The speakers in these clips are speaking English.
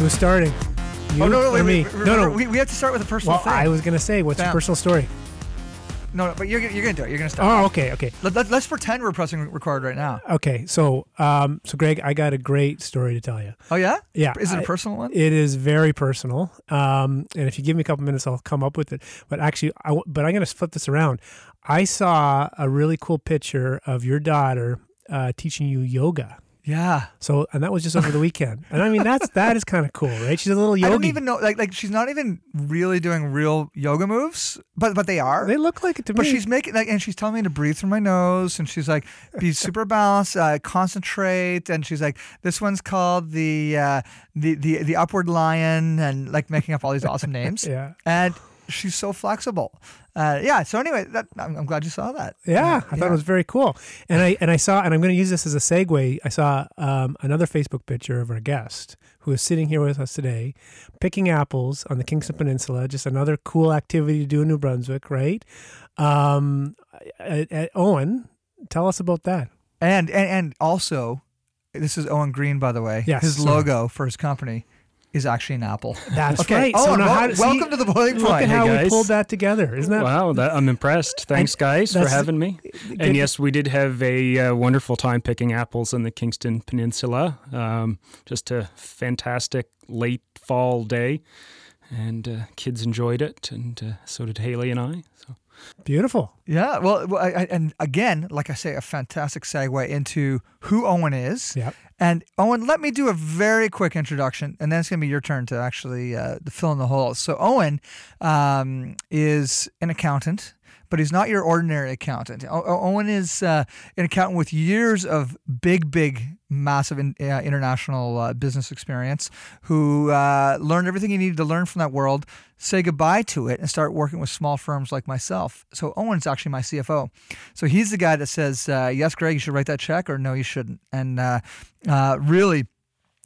Who's starting? You oh no, no, or wait, me? wait, no, no. We, we have to start with a personal well, thing. I was gonna say, what's your Bam. personal story? no, no, but you're, you're gonna do it. You're gonna start. Oh, okay, okay, Let, let, us pretend we're pressing record right now. okay. So, um, so Greg, I got a great story to tell you. Oh yeah, Yeah, Is it a I- personal one? It is very personal, um, and if you give me a couple minutes, I'll come up with it. But actually, I but I'm going to flip this around. I saw a really cool picture of your daughter uh, teaching you yoga. Yeah. So, and that was just over the weekend. And I mean, that's that is kind of cool, right? She's a little yogi. I don't even know. Like, like she's not even really doing real yoga moves, but but they are. They look like it to but me. she's making like, and she's telling me to breathe through my nose, and she's like, be super balanced, uh, concentrate, and she's like, this one's called the uh, the the the upward lion, and like making up all these awesome names. yeah. and she's so flexible. Uh, yeah. So anyway, that, I'm, I'm glad you saw that. Yeah, I thought yeah. it was very cool. And I and I saw, and I'm going to use this as a segue. I saw um, another Facebook picture of our guest who is sitting here with us today, picking apples on the Kingston Peninsula. Just another cool activity to do in New Brunswick, right? Um, uh, uh, Owen, tell us about that. And, and and also, this is Owen Green, by the way. Yes, His logo for his company is actually an apple. That's Okay. right. Owen, now wel- how do- see, welcome to the boiling point. Look point. at Hey, how we pulled that together. Isn't that Wow, that, I'm impressed. Thanks, guys, for having me. good- And yes, we did have a uh, wonderful time picking apples in the Kingston Peninsula. Um, just a fantastic late fall day, and uh, kids enjoyed it, and uh, so did Haley and I. So beautiful? Yeah. Well, well I, I, and again, like I say, a fantastic segue into who Owen is. Yep. And Owen, let me do a very quick introduction, and then it's going to be your turn to actually uh, to fill in the holes. So Owen um, is an accountant, but he's not your ordinary accountant. O- Owen is uh, an accountant with years of big, big, massive in, uh, international uh, business experience, who uh, learned everything he needed to learn from that world, say goodbye to it, and start working with small firms like myself. So Owen's actually my CFO. So he's the guy that says, uh, "Yes, Greg, you should write that check," or "No, you shouldn't." And uh, really,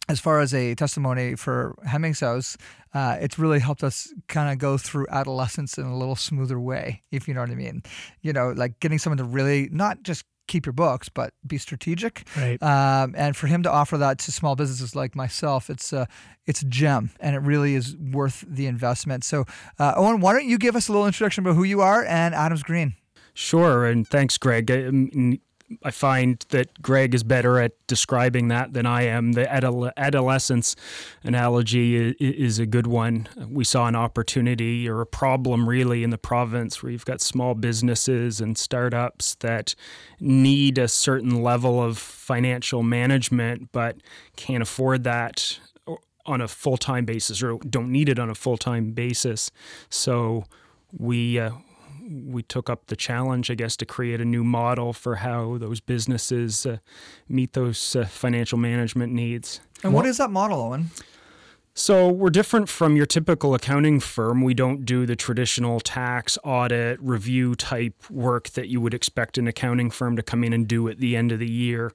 as far as a testimony for Hemmings House, uh, it's really helped us kind of go through adolescence in a little smoother way, if you know what I mean. You know, like getting someone to really not just keep your books, but be strategic. Right. Um, and for him to offer that to small businesses like myself, it's a it's a gem, and it really is worth the investment. So, uh, Owen, why don't you give us a little introduction about who you are and Adams Green? sure, and thanks, Greg. I, find that Greg is better at describing that than I am. The adole- adolescence analogy is, is a good one. We saw an opportunity or a problem really in the province where you've got small businesses and startups that need a certain level of financial management but can't afford that on a full time basis or don't need it on a full time basis. So we uh, we took up the challenge, I guess, to create a new model for how those businesses uh, meet those uh, financial management needs. And what is that model, Owen? So we're different from your typical accounting firm. We don't do the traditional tax audit review type work that you would expect an accounting firm to come in and do at the end of the year.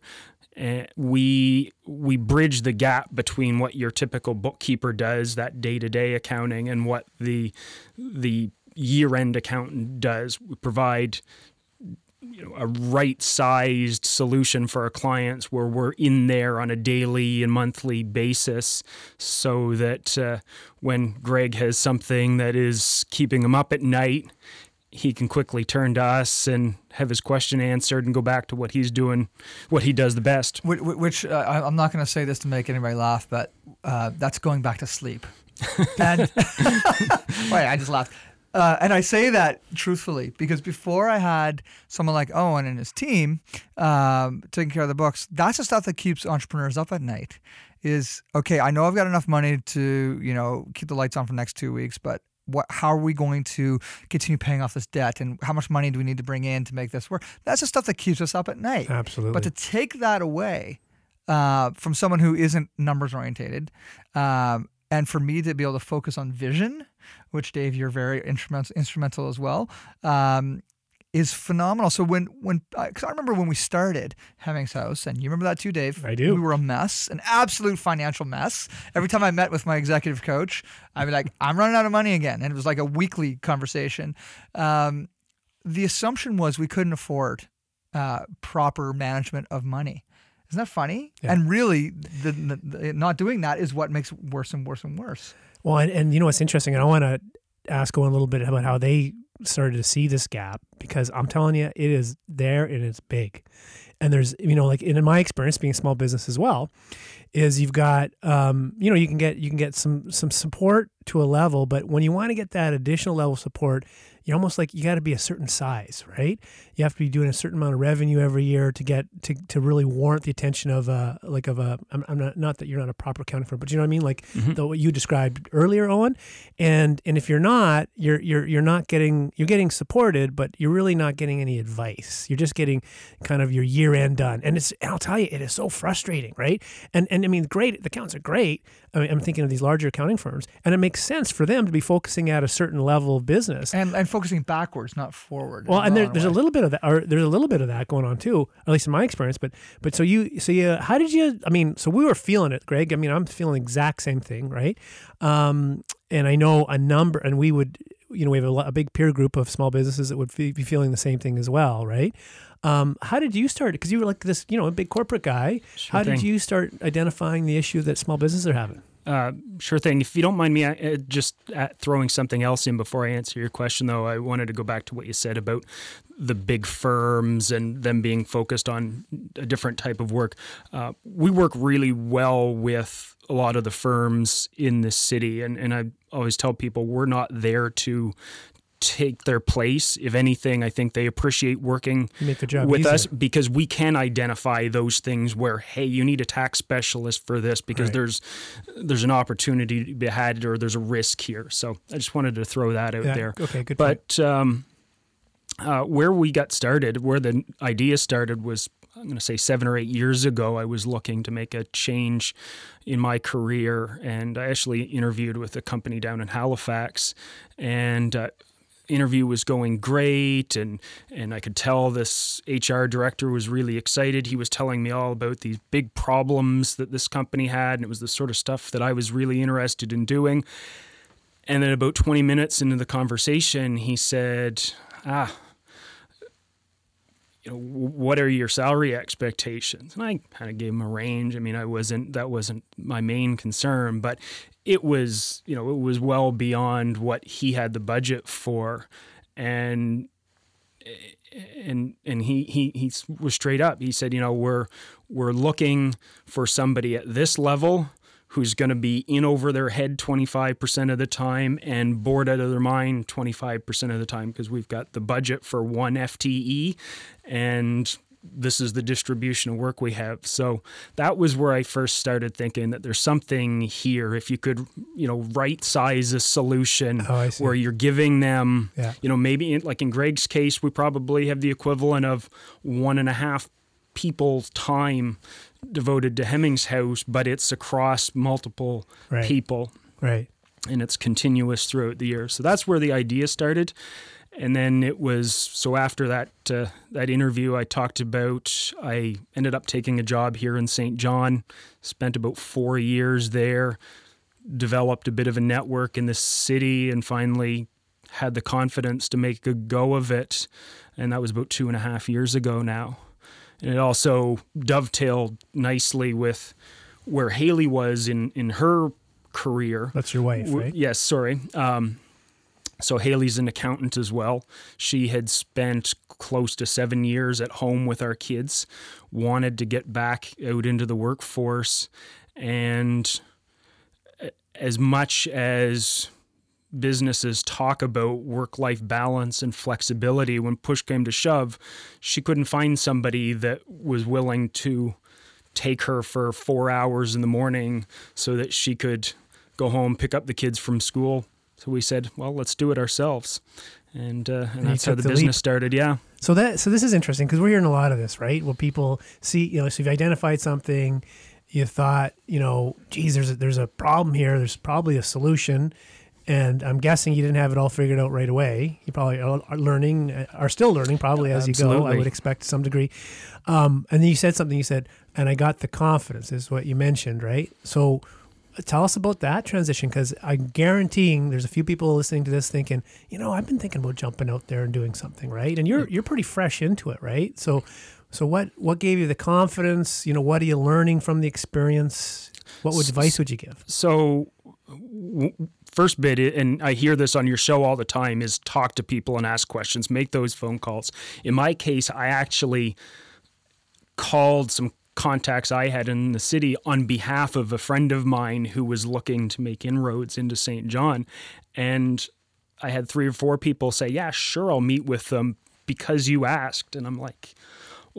Uh, we we bridge the gap between what your typical bookkeeper does, that day to day accounting, and what the the year end accountant does. We provide you know, a right sized solution for our clients where we're in there on a daily and monthly basis so that uh, when Greg has something that is keeping him up at night, he can quickly turn to us and have his question answered and go back to what he's doing, what he does the best. Which, which uh, I'm not going to say this to make anybody laugh, but uh, that's going back to sleep. and wait, I just laughed. Uh, and I say that truthfully because before I had someone like Owen and his team um, taking care of the books, that's the stuff that keeps entrepreneurs up at night. Is okay. I know I've got enough money to you know keep the lights on for the next two weeks, but what? How are we going to continue paying off this debt? And how much money do we need to bring in to make this work? That's the stuff that keeps us up at night. Absolutely. But to take that away uh, from someone who isn't numbers orientated, um, and for me to be able to focus on vision, which Dave, you're very instrumental instrumental as well, um, is phenomenal. So when when because I remember when we started Hemmings House, and you remember that too, Dave. I do. We were a mess, an absolute financial mess. Every time I met with my executive coach, I'd be like, "I'm running out of money again," and it was like a weekly conversation. Um, the assumption was we couldn't afford uh, proper management of money. Isn't that funny? Yeah. And really, the, the, the- not doing that is what makes worse and worse and worse. Well, and, and you know what's interesting, and I want to ask Owen a little bit about how they started to see this gap because I'm telling you, it is there and it's big. And there's, you know, like in my experience being a small business as well, is you've got, um, you know, you can get you can get some some support to a level, but when you want to get that additional level of support, you're almost like you got to be a certain size, right? You have to be doing a certain amount of revenue every year to get to, to really warrant the attention of a like of a. I'm, I'm not not that you're not a proper accounting firm, but you know what I mean, like mm-hmm. the, what you described earlier, Owen. And and if you're not, you're you're you're not getting you're getting supported, but you're really not getting any advice. You're just getting kind of your year end done, and it's and I'll tell you, it is so frustrating, right? And and I mean, great, the accounts are great. I mean, I'm thinking of these larger accounting firms, and it makes sense for them to be focusing at a certain level of business. And and focusing backwards, not forward. Well, and there, in there's a little bit of that, or there's a little bit of that going on too, at least in my experience. But but so you, so you, how did you? I mean, so we were feeling it, Greg. I mean, I'm feeling the exact same thing, right? Um, and I know a number, and we would, you know, we have a, a big peer group of small businesses that would fe- be feeling the same thing as well, right? Um, how did you start? Because you were like this, you know, a big corporate guy. Sure how did you start identifying the issue that small businesses are having? Uh, sure thing. If you don't mind me uh, just uh, throwing something else in before I answer your question, though, I wanted to go back to what you said about the big firms and them being focused on a different type of work. Uh, we work really well with a lot of the firms in the city, and, and I always tell people we're not there to take their place. If anything, I think they appreciate working make their job with easier. us because we can identify those things where hey you need a tax specialist for this because Right. there's there's an opportunity to be had or there's a risk here so i just wanted to throw that out Yeah, there okay, good but um, uh, where we got started where the idea started was i'm going to say seven or eight years ago i was looking to make a change in my career and i actually interviewed with a company down in halifax and uh, interview was going great and and I could tell this HR director was really excited. He was telling me all about these big problems that this company had and it was the sort of stuff that I was really interested in doing. And then about 20 minutes into the conversation, he said, "Ah, you know, what are your salary expectations?" And I kind of gave him a range. I mean, I wasn't that wasn't my main concern, but it was, you know, it was well beyond what he had the budget for, and and and he he he was straight up. He said, you know, we're we're looking for somebody at this level who's going to be in over their head 25% of the time and bored out of their mind 25% of the time because we've got the budget for one FTE and this is the distribution of work we have. So that was where I first started thinking that there's something here. If you could, you know, right size a solution Oh, where you're giving them, Yeah. you know, maybe in, like in Greg's case, we probably have the equivalent of one and a half people's time devoted to Hemmings House, but it's across multiple Right. people Right. and it's continuous throughout the year. So that's where the idea started. And then it was so after that uh, that interview I talked about, I ended up taking a job here in Saint John. Spent about four years there, developed a bit of a network in the city, and finally had the confidence to make a go of it. And that was about two and a half years ago now. And it also dovetailed nicely with where Haley was in in her career. That's your wife, right? Yes, sorry. Um, So Haley's an accountant as well. She had spent close to seven years at home with our kids, wanted to get back out into the workforce, and as much as businesses talk about work life balance and flexibility, when push came to shove, she couldn't find somebody that was willing to take her for four hours in the morning so that she could go home, pick up the kids from school. So we said, well, let's do it ourselves. And, uh, and, And that's how the, the business leap. started. Yeah. So that so this is interesting because we're hearing a lot of this, right? Where people see, you know, so you've identified something, you thought, you know, geez, there's a, there's a problem here. There's probably a solution, and I'm guessing you didn't have it all figured out right away. You probably are are learning, uh, are still learning, probably as you go. I would expect to some degree. Um, and then you said something. You said, and I got the confidence. Is what you mentioned, right? So. Tell us about that transition because I'm guaranteeing there's a few people listening to this thinking, you know, I've been thinking about jumping out there and doing something, right? And you're you're pretty fresh into it, right? So, so what what gave you the confidence? You know, what are you learning from the experience? What would advice would you give? So, first bit, and I hear this on your show all the time, is talk to people and ask questions, make those phone calls. In my case, I actually called some contacts I had in the city on behalf of a friend of mine who was looking to make inroads into Saint John. And I had three or four people say, Yeah, sure, I'll meet with them because you asked. And I'm like,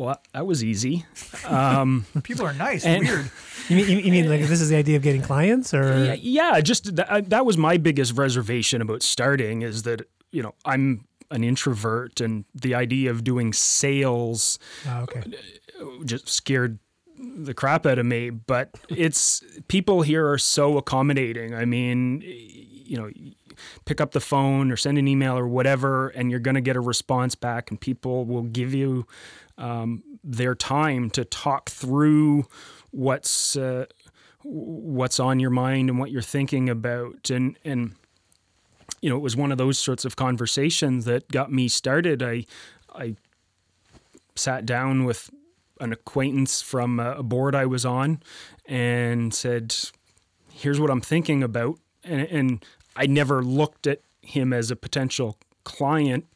Well, that was easy. Um, people are nice. And- Weird. You mean, you you mean like this is the idea of getting clients, or Yeah, yeah just that, that was my biggest reservation about starting is that you know I'm an introvert and the idea of doing sales Oh, okay, uh, just scared the crap out of me but it's people here are so accommodating i mean you know pick up the phone or send an email or whatever and you're going to get a response back and people will give you um, their time to talk through what's uh, what's on your mind and what you're thinking about. And and you know it was one of those sorts of conversations that got me started. I i sat down with an acquaintance from a board I was on and said, "Here's what I'm thinking about," and, and I never looked at him as a potential client.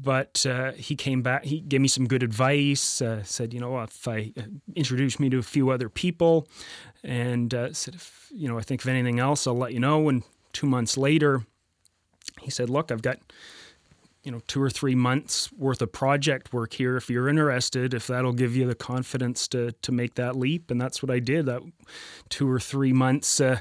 But uh, he came back. He gave me some good advice. Uh, said, you know, if I uh, introduced me to a few other people, and uh, said, if you know, I think of anything else, I'll let you know. And two months later, he said, look, I've got you know two or three months worth of project work here if you're interested if that'll give you the confidence to to make that leap and that's what i did that two or three months uh,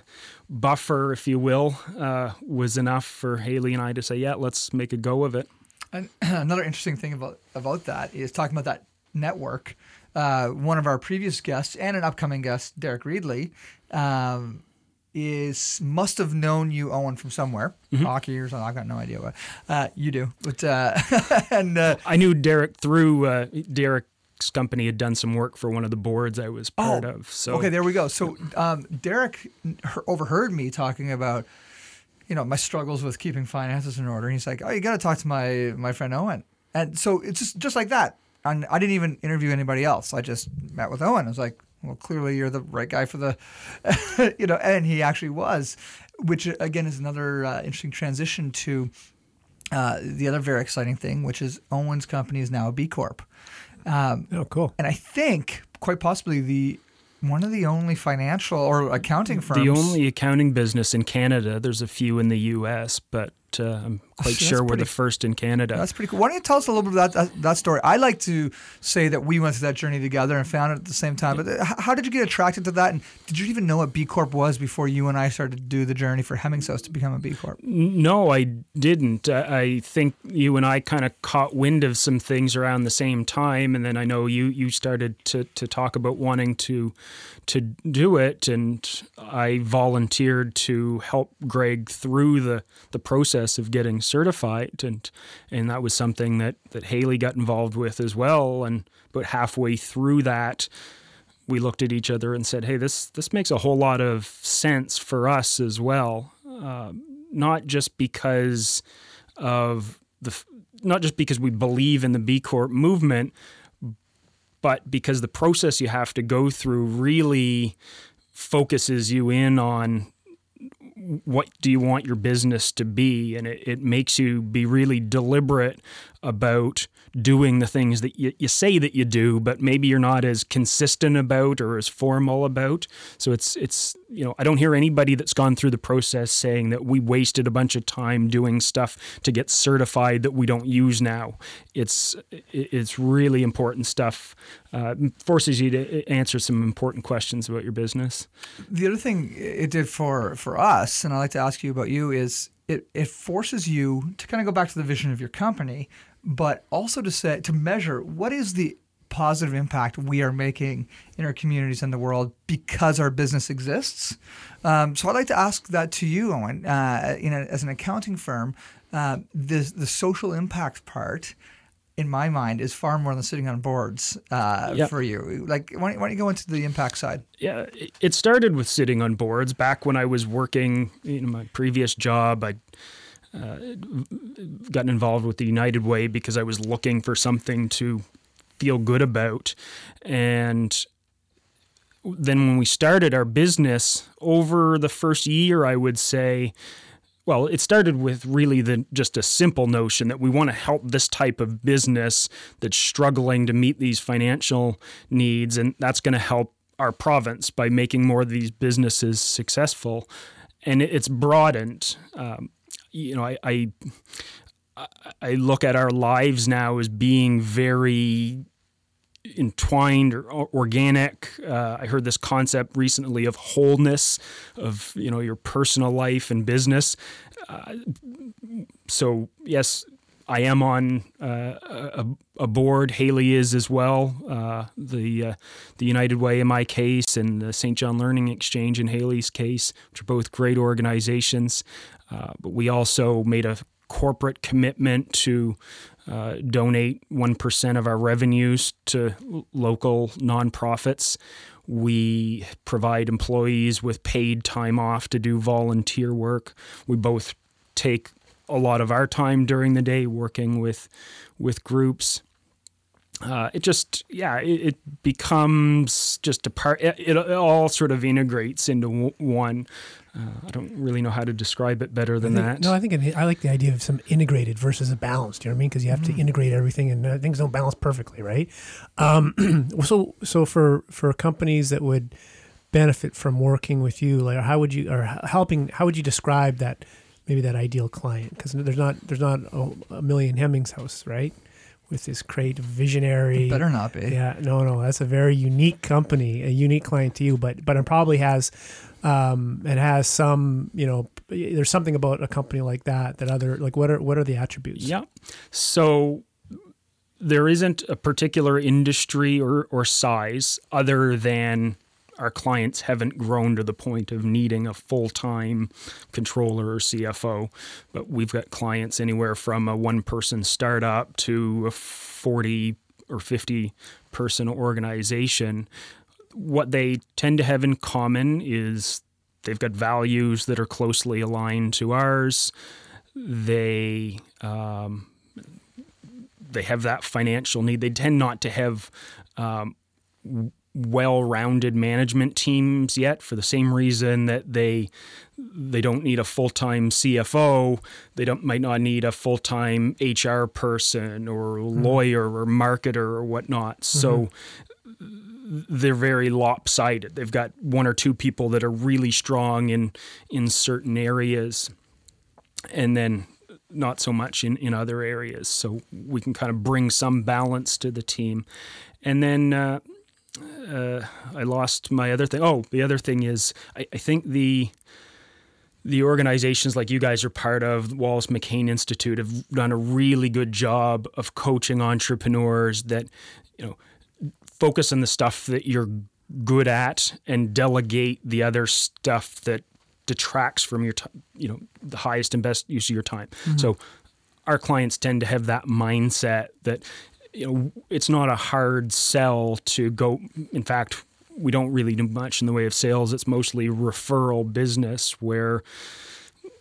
buffer if you will uh, was enough for haley and i to say yeah let's make a go of it And another interesting thing about about that is talking about that network. Uh, one of our previous guests and an upcoming guest, Derek Reedley, um, is must have known you, Owen, from somewhere, hockey or something. I got no idea what. Uh, you do, but uh, and uh, i knew derek through uh, derek's company had done some work for one of the boards i was part Oh, of so okay, there we go. So um, Derek overheard me talking about, you know, my struggles with keeping finances in order. And he's like, "Oh, you got to talk to my my friend Owen." And so it's just just like that. And I didn't even interview anybody else. I just met with Owen. I was like, "Well, clearly you're the right guy for the," you know, and he actually was, which again is another uh, interesting transition to. Uh, the other very exciting thing, which is Owen's company is now a B Corp. Um, oh, cool. and I think quite possibly the one of the only financial or accounting firms. the only accounting business in canada there's a few in the us but uh, i'm quite So sure we're pretty- the first in canada That's pretty cool. Why don't you tell us a little bit about that, that story? I like to say that we went through that journey together and found it at the same time. But uh, how did you get attracted to that? And did you even know what B Corp was before you and I started to do the journey for Hemmings to become a B Corp? No, I didn't. I I think you and I kind of caught wind of some things around the same time, and then I know you you started to to talk about wanting to to do it, and I volunteered to help Greg through the the process of getting certified, and and that was something that that Haley got involved with as well, and about halfway through that we looked at each other and said, "Hey, this this makes a whole lot of sense for us as well. Um, not just because of the, not just because we believe in the B Corp movement, but because the process you have to go through really focuses you in on what do you want your business to be? And it, it makes you be really deliberate about doing the things that you, you say that you do, but maybe you're not as consistent about or as formal about. So it's it's you know I don't hear anybody that's gone through the process saying that we wasted a bunch of time doing stuff to get certified that we don't use now. It's it's really important stuff. Uh, forces you to answer some important questions about your business. The other thing it did for for us, and I'd like to ask you about you, is it, it forces you to kind of go back to the vision of your company, but also to say to measure what is the positive impact we are making in our communities and the world because our business exists. Um, so I'd like to ask that to you, Owen, uh, in a, as an accounting firm, uh, the the social impact part. In my mind, is far more than sitting on boards uh, Yep. for you. Like, why don't, why don't you go into the impact side? Yeah, it- it started with sitting on boards. Back when I was working in my previous job, I uh, gotten involved with the United Way because I was looking for something to feel good about. And then when we started our business, over the first year, I would say, well, it started with really the just a simple notion that we want to help this type of business that's struggling to meet these financial needs, and that's going to help our province by making more of these businesses successful. And it's broadened. Um, you know, I, I I look at our lives now as being very entwined or or- organic. Uh, I heard this concept recently of wholeness of you know your personal life and business. Uh, so yes, I am on uh, a, a board. Haley is as well. Uh, the uh, the United Way in my case, and the Saint John Learning Exchange in Haley's case, which are both great organizations. Uh, but we also made a corporate commitment to uh, donate 1% of our revenues to local nonprofits. We provide employees with paid time off to do volunteer work. We both take a lot of our time during the day working with with groups. Uh, it just yeah it, it becomes just a part it, it all sort of integrates into one uh, i don't really know how to describe it better than think- that No, I think it, I like the idea of some integrated versus a balanced. You know what I mean? Because you have to integrate everything, and uh, things don't balance perfectly, right? Um, so, so for for companies that would benefit from working with you, like how would you or helping? How would you describe that? Maybe that ideal client, because there's not there's not a, a million Hemmings house, right? With this great visionary, Better not be. yeah, no, no, that's a very unique company, a unique client to you, but but it probably has, um, it has some, you know, there's something about a company like that that other like what are what are the attributes? Yeah. So there isn't a particular industry or, or size other than our clients haven't grown to the point of needing a full time controller or CFO. But we've got clients anywhere from a one person startup to a 40 or 50 person organization. What they tend to have in common is they've got values that are closely aligned to ours. They um, they have that financial need. They tend not to have um, well-rounded management teams yet, for the same reason that they they don't need a full-time CFO. They don't might not need a full-time HR person or lawyer or marketer or whatnot. So they're very lopsided. They've got one or two people that are really strong in in certain areas, and then not so much in, in other areas. So we can kind of bring some balance to the team. And then uh, uh, I lost my other thing. Oh, the other thing is I, I think the the organizations like you guys are part of, Wallace McCain Institute, have done a really good job of coaching entrepreneurs that, you know, focus on the stuff that you're good at and delegate the other stuff that detracts from your time, you know, the highest and best use of your time. So our clients tend to have that mindset that you know it's not a hard sell to go in fact we don't really do much in the way of sales. It's mostly referral business where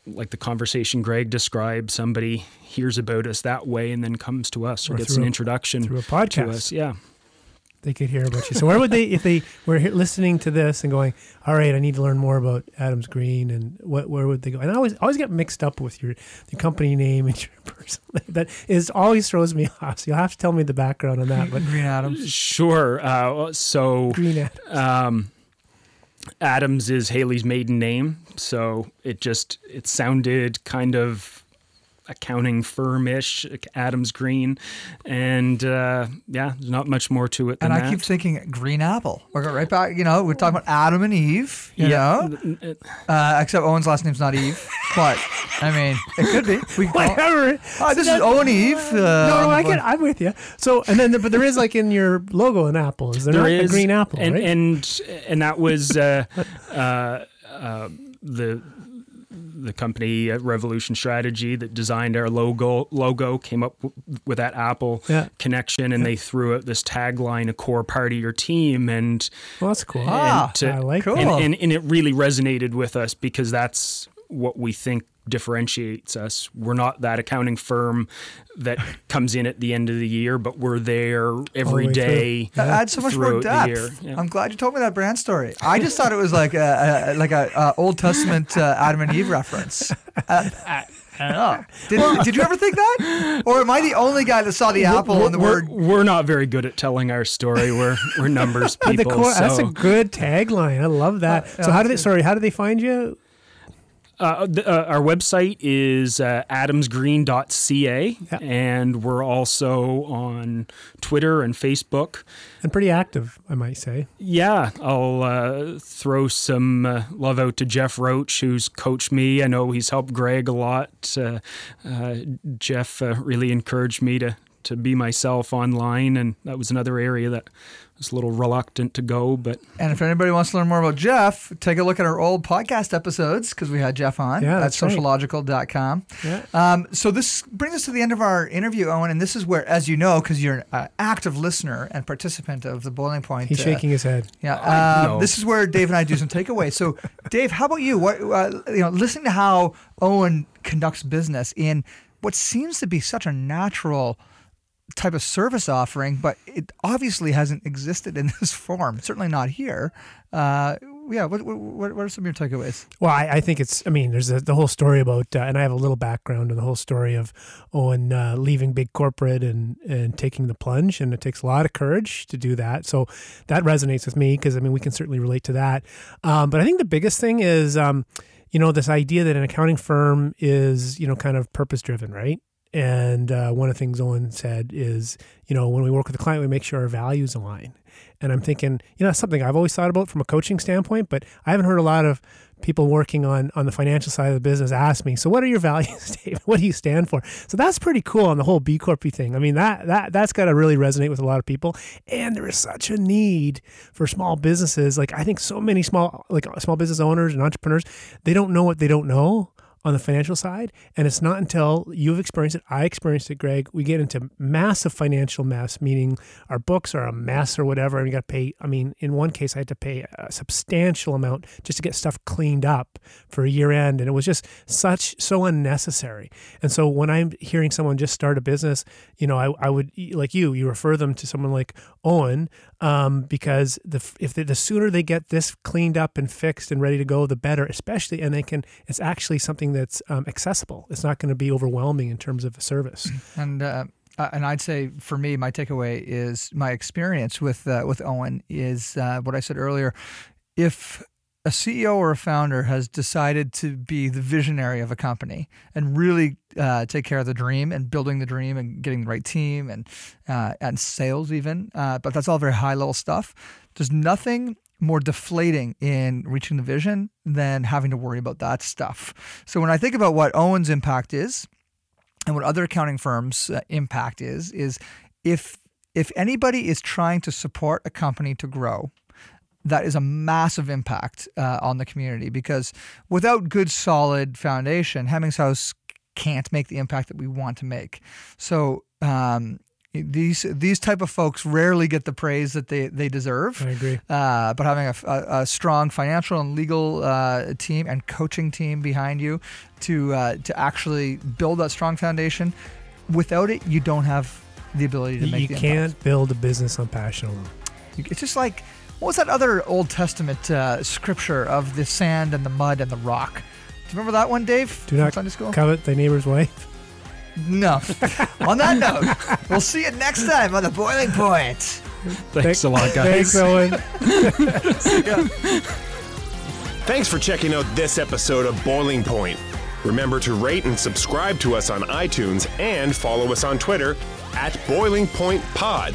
like the conversation Greg described somebody hears about us that way and then comes to us or, Or gets an a- introduction through a to podcast. us yeah they could hear about you. So where would they, if they were listening to this and going, "All right, I need to learn more about Adams Green," and what, where would they go? And I always, always get mixed up with your, your company name and your person. That is always throws me off. So you'll have to tell me the background on that. But Green Adams. Sure. Uh, so Green Ad- um, Adams is Haley's maiden name, so it just it sounded kind of accounting firm-ish, Adams Green, and uh, yeah, there's not much more to it than And I that. keep thinking Green Apple. We're going right back. You know, we're talking about Adam and Eve. You know, uh, except Owen's last name's not Eve. But I mean, it could be. We whatever. Oh, this is Owen Eve. Uh, no, no, I get. I'm with you. So, and then, but there is like in your logo an apple. Is there, There not is a green apple? and right? and and that was uh, uh, uh, the the company uh, Revolution Strategy that designed our logo. Logo came up w- with that Apple Yeah. connection, and they threw out this tagline: "A core part of your team." And well, that's cool. Ah, to- I like cool. and, and, and it really resonated with us because that's what we think differentiates us. We're not that accounting firm that comes in at the end of the year, but we're there every way through. day. That adds so much more throughout the depth. year, yeah. I'm glad you told me that brand story. I just thought it was like a, a like a, a Old Testament uh, Adam and Eve reference. Uh, I don't know. Did, did you ever think that, or am I the only guy that saw the apple and the we're, word? we're not very good at telling our story. We're we're numbers But the people. core, that's a good tagline. I love that. so how do they? Sorry, how do they find you? Uh, the, uh, our website is uh, adamsgreen.ca, Yeah. and we're also on Twitter and Facebook. And pretty active, I might say. Yeah, I'll uh, throw some uh, love out to Jeff Roach, who's coached me. I know he's helped Greg a lot. Uh, uh, Jeff uh, really encouraged me to to be myself online, and that was another area that was a little reluctant to go, but And if anybody wants to learn more about Jeff, take a look at our old podcast episodes because we had Jeff on Yeah, at that's right. socialogical.com. Yeah. Um, so this brings us to the end of our interview, Owen, and this is where, as you know, because you're an active listener and participant of the Boiling Point. He's uh, shaking his head. Yeah, I um, know. this is where Dave and I do some takeaways. So, Dave, how about you? What uh, you know, listening to how Owen conducts business in what seems to be such a natural type of service offering, but it obviously hasn't existed in this form. Certainly not here. Uh, yeah, what, what what are some of your takeaways? Well, I, I think it's. I mean, there's a, the whole story about, uh, and I have a little background on the whole story of Owen uh, leaving big corporate and and taking the plunge, and it takes a lot of courage to do that. So that resonates with me because I mean, we can certainly relate to that. Um, but I think the biggest thing is, um, you know, this idea that an accounting firm is, you know, kind of purpose driven, right? And uh, one of the things Owen said is, you know, when we work with a client, we make sure our values align. And I'm thinking, you know, that's something I've always thought about from a coaching standpoint, but I haven't heard a lot of people working on on the financial side of the business ask me, so what are your values, Dave? What do you stand for? So that's pretty cool on the whole B Corp thing. I mean, that that that's got to really resonate with a lot of people. And there is such a need for small businesses. Like I think so many small like small business owners and entrepreneurs, they don't know what they don't know on the financial side. And it's not until you've experienced it, I experienced it, Greg, we get into massive financial mess, meaning our books are a mess or whatever. And you got to pay, I mean, in one case, I had to pay a substantial amount just to get stuff cleaned up for a year end. And it was just such, so unnecessary. And so when I'm hearing someone just start a business, you know, I, I would, like you, you refer them to someone like Owen um, because the if they, the sooner they get this cleaned up and fixed and ready to go, the better. Especially, and they can. It's actually something that's um, accessible. It's not going to be overwhelming in terms of a service. And uh, uh, and I'd say for me, my takeaway is my experience with uh, with Owen is uh, what I said earlier. If a CEO or a founder has decided to be the visionary of a company and really uh, take care of the dream and building the dream and getting the right team and uh, and sales even, uh, but that's all very high level stuff. There's nothing more deflating in reaching the vision than having to worry about that stuff. So when I think about what Owen's impact is, and what other accounting firms' uh, impact is, is if if anybody is trying to support a company to grow, that is a massive impact uh, on the community because without good solid foundation, Hemmings House can't make the impact that we want to make. So um, these these type of folks rarely get the praise that they, they deserve. I agree. Uh, but having a, a, a strong financial and legal uh, team and coaching team behind you to uh, to actually build that strong foundation, without it, you don't have the ability to make You can't impact. build a business on passion alone. It's just like what was that other Old Testament uh, scripture of the sand and the mud and the rock? Do you remember that one, Dave? Do not from Sunday school. covet thy neighbor's wife. No. on that note, we'll see you next time on the Boiling Point. Thanks a lot, guys. Thanks, Owen. Thanks for checking out this episode of Boiling Point. Remember to rate and subscribe to us on iTunes and follow us on Twitter at Boiling Point Pod.